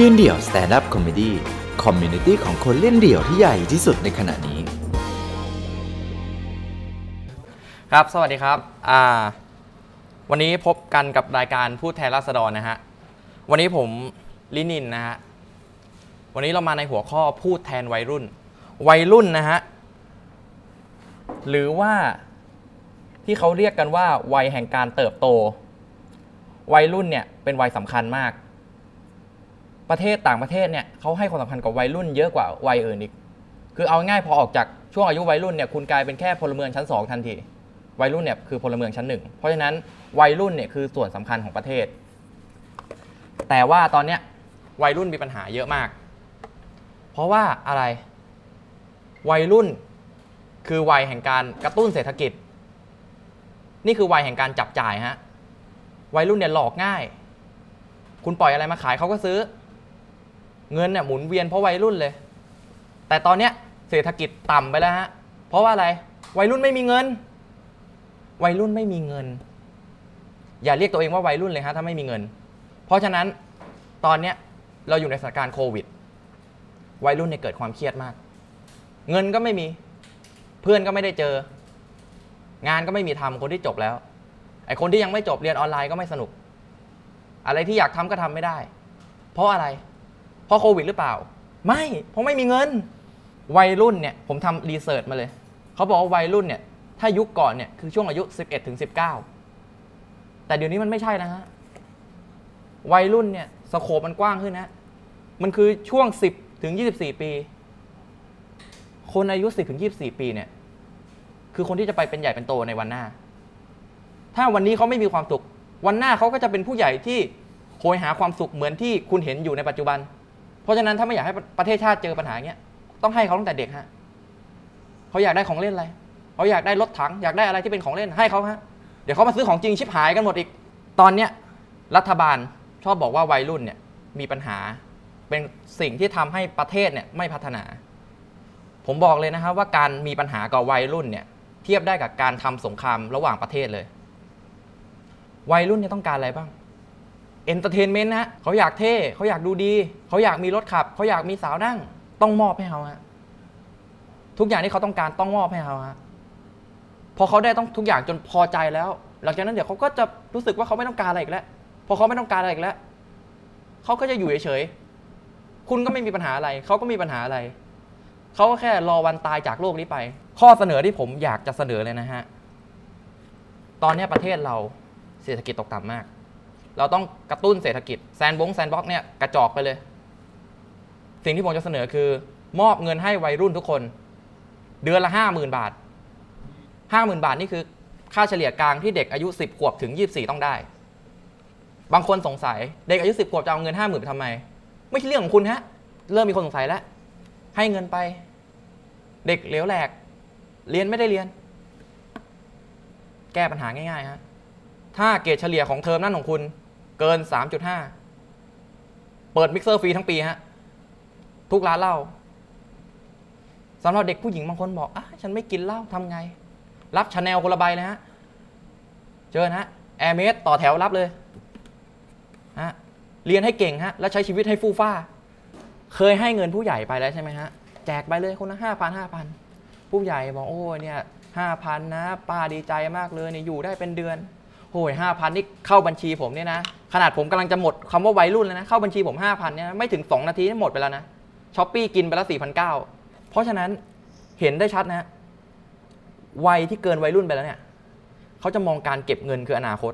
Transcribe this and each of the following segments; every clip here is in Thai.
ยืนเดี่ยว stand-up comedy community ของคนเล่นเดี่ยวที่ใหญ่ที่สุดในขณะนี้ ครับ สวัสดีครับอ่าวันนี้พบกันกับรายการพูดแทนราษฎรนะฮะ วันนี้ผมลินินนะฮะ วันนี้เรามาในหัวข้อพูดแทนวัยรุ่น วัยรุ่นนะฮะ หรือว่าที่เขาเรียกกันว่าวัยแห่งการเติบโต วัยรุ่นเนี่ยเป็นวัยสำคัญมาก ประเทศต่างประเทศเนี่ยเขาให้ความสำคัญกับวัยรุ่นเยอะกว่าวัยอื่นอีก คือเอาง่ายพอออกจากช่วงอายุวัยรุ่นเนี่ยคุณกลายเป็นแค่พลเมืองชั้นสองทันที วัยรุ่นเนี่ยคือพลเมืองชั้นหนึ่งเพราะฉะนั้นวัยรุ่นเนี่ยคือส่วนสำคัญของประเทศ แต่ว่าตอนเนี้ยวัยรุ่นมีปัญหาเยอะมาก เพราะว่าอะไร วัยรุ่นคือวัยแห่งการกระตุ้นเศรษฐกิจ นี่คือวัยแห่งการจับจ่ายฮะ วัยรุ่นเนี่ยหลอกง่าย คุณปล่อยอะไรมาขายเขาก็ซื้อ เงินเนี่ยหมุนเวียนเพราะวัยรุ่นเลย แต่ตอนเนี้ยเศรษฐกิจต่ำไปแล้วฮะ เพราะว่าอะไร วัยรุ่นไม่มีเงิน วัยรุ่นไม่มีเงิน อย่าเรียกตัวเองว่าวัยรุ่นเลยฮะถ้าไม่มีเงิน เพราะฉะนั้นตอนเนี้ยเราอยู่ในสถานการณ์โควิด วัยรุ่นเนี่ยเกิดความเครียดมาก เงินก็ไม่มี เพื่อนก็ไม่ได้เจอ งานก็ไม่มีทำคนที่จบแล้ว ไอคนที่ยังไม่จบเรียนออนไลน์ก็ไม่สนุก อะไรที่อยากทำก็ทำไม่ได้ เพราะอะไร เพราะโควิดหรือเปล่า ไม่เพราะไม่มีเงิน วัยรุ่นเนี่ยผมทำรีเสิร์ชมาเลยเขาบอกว่าวัยรุ่นเนี่ยถ้ายุคก่อนเนี่ยคือช่วงอายุ 11ถึง19 แต่เดี๋ยวนี้มันไม่ใช่นะฮะวัยรุ่นเนี่ยสโคปมันกว้างขึ้นนะมันคือช่วง 10ถึง24 ปี คนอายุ 10ถึง24 ปีเนี่ยคือคนที่จะไปเป็นใหญ่เป็นโตในวันหน้า ถ้าวันนี้เขาไม่มีความสุข วันหน้าเขาก็จะเป็นผู้ใหญ่ที่โหยหาความสุขเหมือนที่คุณเห็นอยู่ในปัจจุบัน เพราะฉะนั้นถ้าไม่อยากให้ประเทศชาติเจอปัญหาเงี้ยต้องให้เขาตั้งแต่เด็กฮะเขาอยากได้ของเล่นอะไรเขาอยากได้รถถังอยากได้อะไรที่เป็นของเล่นให้เขาฮะเดี๋ยวเขามาซื้อของจริงชิบหายกันหมดอีก ตอนเนี้ยรัฐบาลชอบบอกว่าวัยรุ่นเนี่ยมีปัญหาเป็นสิ่งที่ทำให้ประเทศเนี่ยไม่พัฒนา ผมบอกเลยนะครับว่าการมีปัญหากับวัยรุ่นเนี่ยเทียบได้กับการทำสงครามระหว่างประเทศเลย วัยรุ่นเนี่ยต้องการอะไรบ้าง entertainment นะเขาอยากเท่เขาอยากดูดี เขาอยากมีรถขับ เขาอยากมีสาวนั่ง ต้องมอบให้เขาฮะทุกอย่างที่เขาต้องการต้องมอบให้เขาฮะพอเขาได้ต้องทุกอย่างจนพอใจแล้ว หลังจากนั้นเดี๋ยวเขาก็จะรู้สึกว่าเขาไม่ต้องการอะไรอีกแล้วพอเขาไม่ต้องการอะไรอีกแล้วเขาก็จะอยู่เฉยๆคุณก็ไม่มีปัญหาอะไร เขาก็มีปัญหาอะไรเขาก็แค่รอวันตายจากโลกนี้ไป ข้อเสนอที่ผมอยากจะเสนอเลยนะฮะตอนนี้ประเทศเราเศรษฐกิจตกต่ำมาก เราต้องกระตุ้นเศรษฐกิจแซนบงแซนบ็อกเนี่ยกระจอกไปเลย สิ่งที่ผมจะเสนอคือ มอบเงินให้วัยรุ่นทุกคน เดือนละห้าหมื่นบาทห้าหมื่นบาทนี่คือ ค่าเฉลี่ยกลางที่เด็กอายุสิบขวบถึงยี่สี่ต้องได้ บางคนสงสัยเด็กอายุสิบขวบจะเอาเงินห้าหมื่นไปทำไม ไม่ใช่เรื่องของคุณฮะ เริ่มมีคนสงสัยแล้ว ให้เงินไป เด็กเหลวแหลก เรียนไม่ได้เรียน แก้ปัญหาง่ายๆฮะถ้าเกรดเฉลี่ยของเทอมนั่นของคุณ เกิน 3.5 เปิดมิกเซอร์ฟรีทั้งปีฮะ ทุกร้านเหล้าสำหรับเด็กผู้หญิงบางคนบอกอะฉันไม่กินเหล้าทำไง รับชาแนลคนละใบเลยฮะ เจอนะฮะ Hermès ต่อแถวรับเลยฮะเรียนให้เก่งฮะ แล้วใช้ชีวิตให้ฟู่ฟ้า เคยให้เงินผู้ใหญ่ไปแล้วใช่ไหมฮะ แจกไปเลยคนละห้าพันห้าพันผู้ใหญ่บอกโอ้ยเนี่ยห้าพันนะ ป้าดีใจมากเลยเนี่ยอยู่ได้เป็นเดือนโอ้ยห้าพันนี่เข้าบัญชีผมเนี่ยนะ ขนาดผมกำลังจะหมดคำว่าวัยรุ่นแล้วนะ เข้าบัญชีผมห้าพันเนี่ยไม่ถึงสองนาทีนี่หมดไปแล้วนะช้อปปี้กินไปแล้วสี่พันเก้าเพราะฉะนั้นเห็นได้ชัดนะ วัยที่เกินวัยรุ่นไปแล้วเนี่ยเขาจะมองการเก็บเงินคืออนาคต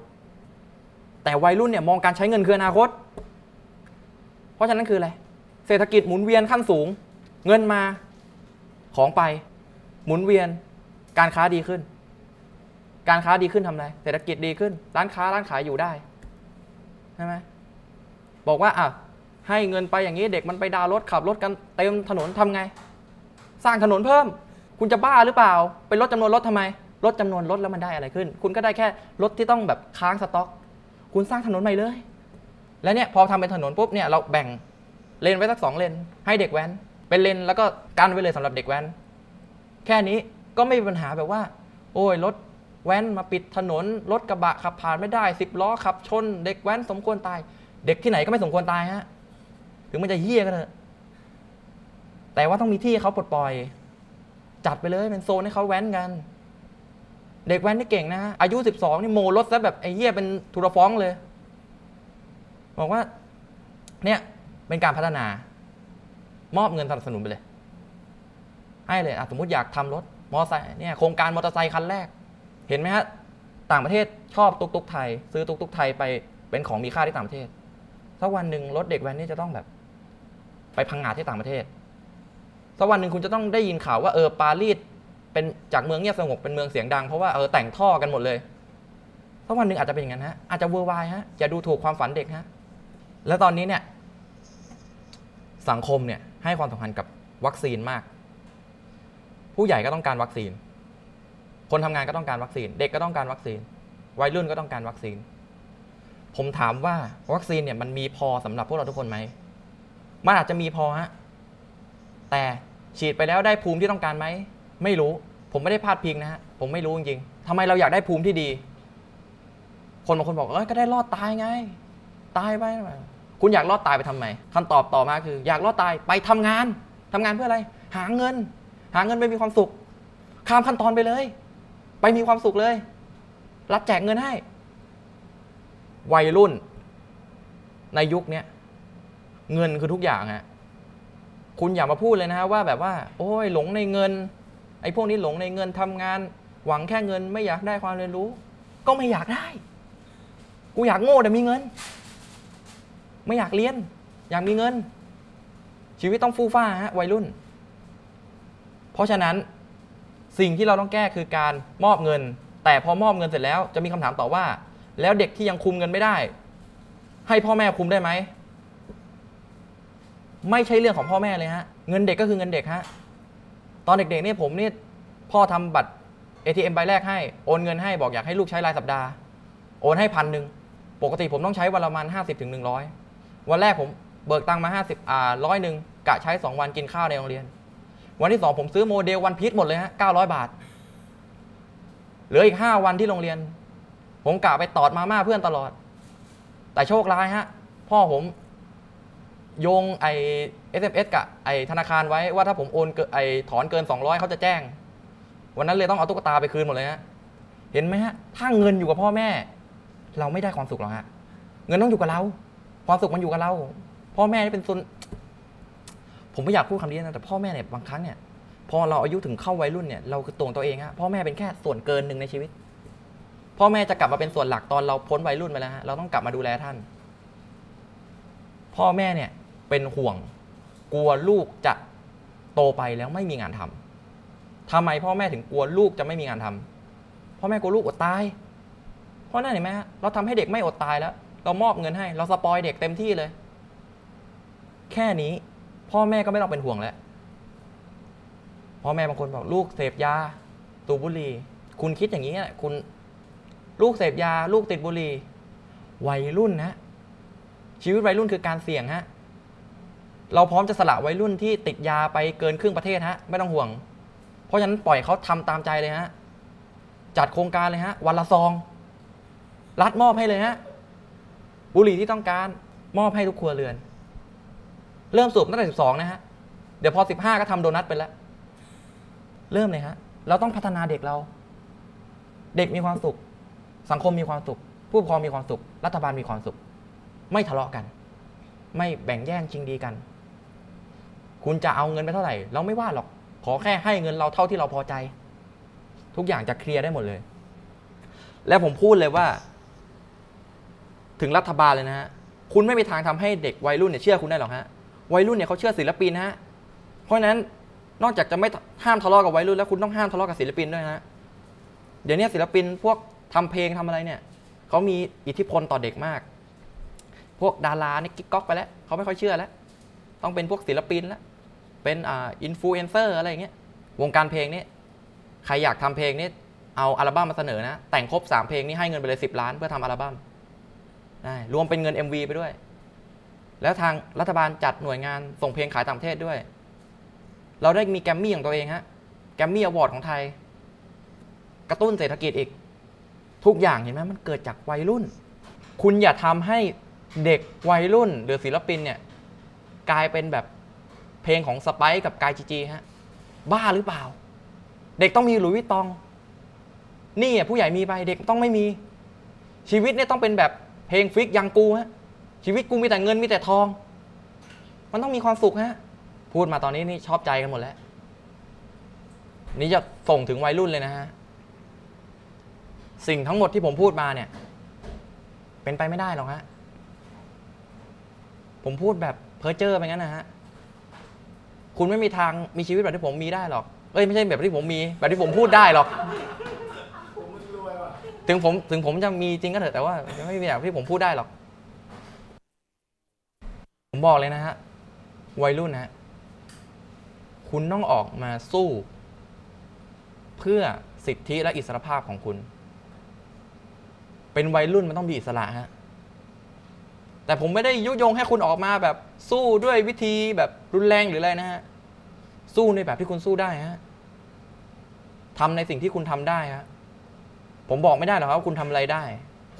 แต่วัยรุ่นเนี่ยมองการใช้เงินคืออนาคต เพราะฉะนั้นคืออะไร เศรษฐกิจหมุนเวียนขั้นสูง เงินมาของไป หมุนเวียน การค้าดีขึ้น การค้าดีขึ้นทำอะไร เศรษฐกิจดีขึ้น ร้านค้าร้านขายอยู่ได้ ช่ไหมบอกว่าอะให้เงินไปอย่างนี้เด็กมันไปดาวรถขับรถกันเต็มถนนทำไง สร้างถนนเพิ่ม คุณจะบ้าหรือเปล่า ไปลดจำนวนรถทำไมลดจำนวนรถแล้วมันได้อะไรขึ้น คุณก็ได้แค่รถที่ต้องแบบค้างสต็อก คุณสร้างถนนใหม่เลย แล้วเนี่ยพอทำเป็นถนนปุ๊บเนี่ยเราแบ่งเลนไว้สักสองเลนให้เด็กแว้น เป็นเลนแล้วก็กันไว้เลยสำหรับเด็กแว้น แค่นี้ก็ไม่มีปัญหาแบบว่า โอ้ยรถ แว้นมาปิดถนนรถกระบะขับผ่านไม่ได้สิบล้อขับชน เด็กแว้นสมควรตาย เด็กที่ไหนก็ไม่สมควรตายฮะถึงมันจะเฮี้ยก็เถอะแต่ว่าต้องมีที่ให้เขาปลดปล่อย จัดไปเลยเป็นโซนให้เขาแว้นกัน เด็กแว้นนี่เก่งนะฮะอายุสิบสองนี่โมรถซะแบบไอ้เหี้ยเป็นทูรฟ้องเลย บอกว่า เนี่ยเป็นการพัฒนา มอบเงินสนับสนุนไปเลย ให้เลยอะสมมติอยากทำรถมอเตอร์ไซค์เนี่ยโครงการมอเตอร์ไซค์คันแรก เห็นไหมฮะต่างประเทศชอบตุกตุกไทย ซื้อตุกตุกไทยไปเป็นของมีค่าที่ต่างประเทศสักวันหนึ่งรถเด็กแว้นนี่จะต้องแบบ ไปพังงาที่ต่างประเทศสักวันหนึ่งคุณจะต้องได้ยินข่าวว่าเออปารีสเป็นจากเมืองเงียบสงบเป็นเมืองเสียงดังเพราะว่าเออแต่งท่อกันหมดเลยสักวันหนึ่งอาจจะเป็นอย่างนั้นฮะอาจจะเวอร์ไวฮะอย่าดูถูกความฝันเด็กฮะแล้วตอนนี้เนี่ยสังคมเนี่ยให้ความสำคัญกับวัคซีนมาก ผู้ใหญ่ก็ต้องการวัคซีน คนทำงานก็ต้องการวัคซีน เด็กก็ต้องการวัคซีน วัยรุ่นก็ต้องการวัคซีน ผมถามว่าวัคซีนเนี่ยมันมีพอสำหรับพวกเราทุกคนไหมมันอาจจะมีพอฮะแต่ฉีดไปแล้วได้ภูมิที่ต้องการไหมไม่รู้ ผมไม่ได้พลาดพิงนะฮะผมไม่รู้จริงๆทำไมเราอยากได้ภูมิที่ดี คนบางคนบอกเอ้ยก็ได้รอดตายไง ตายไปคุณอยากรอดตายไปทำไมคำตอบต่อมาคือ อยากรอดตายไปทำงานทำงานเพื่ออะไร หาเงิน หาเงินไปมีความสุข ข้ามขั้นตอนไปเลย ไปมีความสุขเลย รัฐแจกเงินให้ วัยรุ่น ในยุคเนี้ยเงินคือทุกอย่างฮะคุณอย่ามาพูดเลยนะฮะว่าแบบว่า โอ้ยหลงในเงิน ไอ้พวกนี้หลงในเงินทำงาน หวังแค่เงินไม่อยากได้ความเรียนรู้ ก็ไม่อยากได้ กูอยากโง่แต่มีเงิน ไม่อยากเรียน อยากมีเงิน ชีวิตต้องฟู่ฟ้าฮะวัยรุ่น เพราะฉะนั้น สิ่งที่เราต้องแก้คือการมอบเงิน แต่พอมอบเงินเสร็จแล้วจะมีคำถามต่อว่า แล้วเด็กที่ยังคุมเงินไม่ได้ ให้พ่อแม่คุมได้ไหมไม่ใช่เรื่องของพ่อแม่เลยฮะเงินเด็กก็คือเงินเด็กฮะตอนเด็กๆเนี่ยผมเนี่ยพ่อทำบัตร ATM ใบแรกให้โอนเงินให้บอกอยากให้ลูกใช้รายสัปดาห์ โอนให้พันหนึ่งปกติผมต้องใช้วันละประมาณห้าสิบถึงหนึ่งร้อยวันแรกผมเบิกตังค์มาห้าสิบอ่าร้อยหนึ่งกะใช้สองวันกินข้าวในโรงเรียน วันที่สองผมซื้อโมเดลวันพีชหมดเลยฮะเก้าร้อยบาท เหลืออีกห้าวันที่โรงเรียน ผมกะไปตอดมาม่าเพื่อนตลอด แต่โชคร้ายฮะ พ่อผมโยงไอ SMS กับไอธนาคารไว้ว่าถ้าผมโอนเกไอถอนเกิน200เขาจะแจ้ง วันนั้นเลยต้องเอาตุ๊กตาไปคืนหมดเลยฮะ เห็นไหมฮะ ถ้าเงินอยู่กับพ่อแม่ เราไม่ได้ความสุขหรอกฮะ เงินต้องอยู่กับเรา ความสุขมันอยู่กับเรา พ่อแม่เป็นส่วน ผมไม่อยากพูดคำนี้นะแต่พ่อแม่เนี่ยบางครั้งเนี่ยพอเราอายุถึงเข้าวัยรุ่นเนี่ยเราคือตัวงตัวเองฮะพ่อแม่เป็นแค่ส่วนเกินหนึ่งในชีวิต พ่อแม่จะกลับมาเป็นส่วนหลักตอนเราพ้นวัยรุ่นไปแล้วฮะเราต้องกลับมาดูแลท่าน พ่อแม่เนี่ยเป็นห่วง กลัวลูกจะโตไปแล้วไม่มีงานทำทำไมพ่อแม่ถึงกลัวลูกจะไม่มีงานทำพ่อแม่กลัวลูกอดตาย เพราะนั่นเห็นไหมฮะเราทำให้เด็กไม่อดตายแล้ว เรามอบเงินให้ เราสปอยเด็กเต็มที่เลย แค่นี้ พ่อแม่ก็ไม่ต้องเป็นห่วงแล้วพ่อแม่บางคนบอกลูกเสพยาตูบบุหรี่คุณคิดอย่างนี้คุณลูกเสพยา ลูกติดบุหรี่วัยรุ่นนะชีวิตวัยรุ่นคือการเสี่ยงฮะเราพร้อมจะสละวัยรุ่นที่ติดยาไปเกินครึ่งประเทศฮะไม่ต้องห่วง เพราะฉะนั้นปล่อยเขาทำตามใจเลยฮะจัดโครงการเลยฮะวันละซอง รัฐมอบให้เลยฮะบุหรี่ที่ต้องการมอบให้ทุกครัวเรือน เริ่มสูบตั้งแต่สิบสองนะฮะ เดี๋ยวพอสิบห้าก็ทำโดนัทไปแล้ว เริ่มเลยฮะ เราต้องพัฒนาเด็กเรา เด็กมีความสุข สังคมมีความสุข ผู้ปกครองมีความสุข รัฐบาลมีความสุข ไม่ทะเลาะกัน ไม่แบ่งแย่งชิงดีกัน คุณจะเอาเงินไปเท่าไหร่ เราไม่ว่าหรอก ขอแค่ให้เงินเราเท่าที่เราพอใจ ทุกอย่างจะเคลียร์ได้หมดเลย และผมพูดเลยว่า ถึงรัฐบาลเลยนะฮะ คุณไม่มีทางทำให้เด็กวัยรุ่นเนี่ยเชื่อคุณได้หรอกฮะ วัยรุ่นเนี่ยเขาเชื่อศิลปินนะฮะ เพราะฉะนั้นนอกจากจะไม่ห้ามทะเลาะกับวัยรุ่นแล้วคุณต้องห้ามทะเลาะกับศิลปินด้วยนะฮะ เดี๋ยวนี้ศิลปินพวกทำเพลงทำอะไรเนี่ยเขามีอิทธิพลต่อเด็กมาก พวกดารานี่กิ๊กก๊อกไปแล้วเขาไม่ค่อยเชื่อแล้ว ต้องเป็นพวกศิลปินแล้ว เป็นอ่าอินฟลูเอนเซอร์อะไรอย่างเงี้ย วงการเพลงนี่ใครอยากทำเพลงนี่เอาอัลบั้มมาเสนอนะ แต่งครบ 3 เพลงนี่ให้เงินไปเลย 10 ล้านเพื่อทำอัลบั้มได้รวมเป็นเงิน MV ไปด้วย แล้วทางรัฐบาลจัดหน่วยงานส่งเพลงขายต่างประเทศด้วย เราได้มีแกรมมี่ของตัวเองฮะ แกรมมี่อวอร์ดของไทย กระตุ้นเศรษฐกิจอีก ทุกอย่างเห็นไหมมันเกิดจากวัยรุ่น คุณอย่าทำให้เด็กวัยรุ่นหรือศิลปินเนี่ยกลายเป็นแบบเพลงของสไปซ์กับกายจีจีฮะ บ้าหรือเปล่า เด็กต้องมีหลุยส์วิตอง นี่ผู้ใหญ่มีไปเด็กต้องไม่มี ชีวิตเนี่ยต้องเป็นแบบเพลงฟิกยังกูฮะ ชีวิตกูมีแต่เงินมีแต่ทอง มันต้องมีความสุขฮะ พูดมาตอนนี้นี่ชอบใจกันหมดแล้ว นี่จะส่งถึงวัยรุ่นเลยนะฮะ สิ่งทั้งหมดที่ผมพูดมาเนี่ย เป็นไปไม่ได้หรอกฮะ ผมพูดแบบเพ้อเจ้อไปงั้นนะฮะ คุณไม่มีทางมีชีวิตแบบที่ผมมีได้หรอก เอ้ยไม่ใช่แบบที่ผมมี แบบที่ผมพูดได้หรอกถึงผมถึงผมจะมีจริงก็เถอะแต่ว่าไม่มีแบบที่ผมพูดได้หรอก ผมบอกเลยนะฮะ วัยรุ่นนะคุณต้องออกมาสู้ เพื่อสิทธิและอิสรภาพของคุณ เป็นวัยรุ่นมันต้องมีอิสระฮะแต่ผมไม่ได้ยุยงให้คุณออกมาแบบสู้ด้วยวิธีแบบรุนแรงหรืออะไรนะฮะ สู้ในแบบที่คุณสู้ได้ฮะทำในสิ่งที่คุณทำได้ฮะผมบอกไม่ได้หรอกครับว่าคุณทำอะไรได้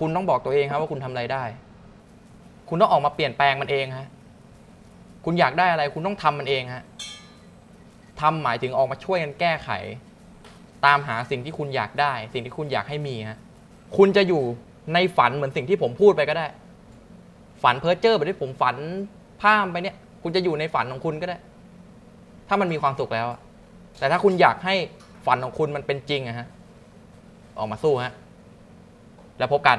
คุณต้องบอกตัวเองครับว่าคุณทำอะไรได้ คุณต้องออกมาเปลี่ยนแปลงมันเองฮะ คุณอยากได้อะไรคุณต้องทำมันเองฮะทำหมายถึงออกมาช่วยกันแก้ไข ตามหาสิ่งที่คุณอยากได้ สิ่งที่คุณอยากให้มีฮะคุณจะอยู่ในฝันเหมือนสิ่งที่ผมพูดไปก็ได้ ฝันเพ้อเจ้อแบบที่ผมฝันพามไปเนี่ย คุณจะอยู่ในฝันของคุณก็ได้ ถ้ามันมีความสุขแล้ว แต่ถ้าคุณอยากให้ฝันของคุณมันเป็นจริงอะฮะ ออกมาสู้ฮะ แล้วพบกัน